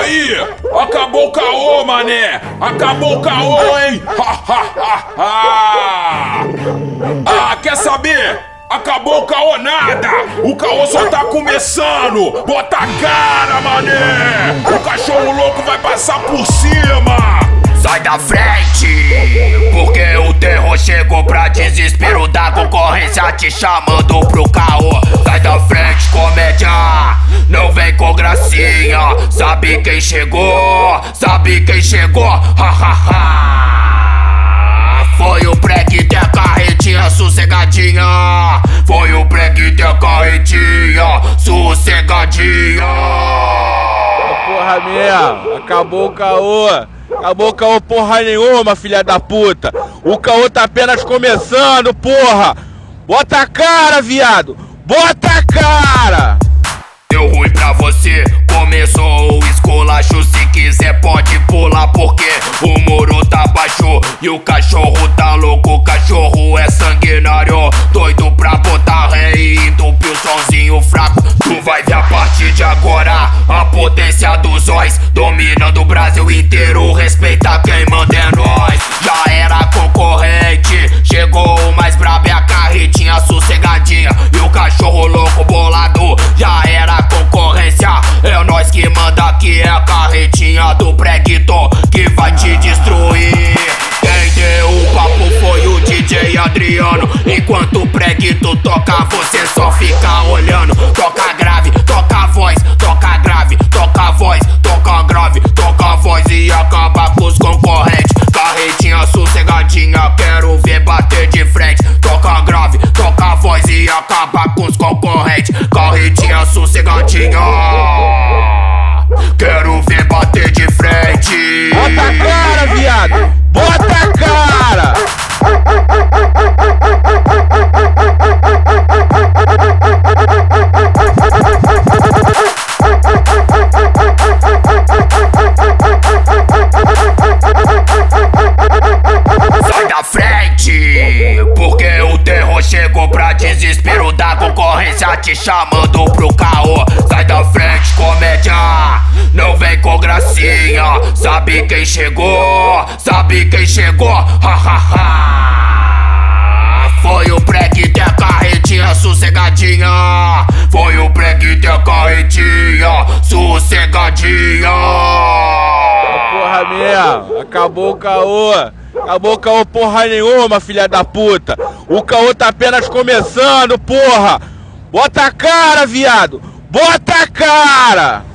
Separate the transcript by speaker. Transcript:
Speaker 1: Aí, acabou o caô, mané! Acabou o caô, hein? ah, quer saber? Acabou o caô nada! O caô só tá começando! Bota a cara, mané! O cachorro louco vai passar por cima!
Speaker 2: Sai da frente! Porque o terror chegou pra desespero da concorrência te chamando pro caô. Sai da frente, comédia! Não vem com gracinha! Sabe quem chegou? Sabe quem chegou? Ha ha ha! Foi o pregue da carretinha sossegadinha! Foi o pregue da carretinha sossegadinha!
Speaker 3: Porra mesmo, acabou o caô! Acabou o caô porra nenhuma, filha da puta! O caô tá apenas começando, porra! Bota a cara, viado! Bota a cara!
Speaker 2: Deu ruim pra você, começou o esculacho Se quiser pode pular porque o muro tá baixo E o cachorro de agora. A potência dos olhos Dominando o Brasil inteiro, respeita quem manda é nós. Já era concorrente, chegou o mais brabo é a carretinha sossegadinha. E o cachorro louco bolado, já era concorrência. É nós que manda aqui, é a carretinha do preguito Que vai te destruir Adriano. Enquanto o preguito toca, você só fica olhando. Toca grave, toca voz, toca grave, toca voz, toca grave, toca voz E acaba com os concorrentes. Carretinha sossegadinha, quero ver bater de frente. Toca grave, toca voz e acaba com os concorrentes. Carretinha sossegadinha te chamando pro caô. Sai da frente, comédia, não vem com gracinha. Sabe quem chegou? Sabe quem chegou? Ha ha ha! Foi o pregue da carretinha sossegadinha. Foi o pregue da carretinha sossegadinha.
Speaker 3: Porra mesmo, acabou o caô! Acabou o caô porra nenhuma, filha da puta! O caô tá apenas começando, porra! Bota a cara, viado! Bota a cara!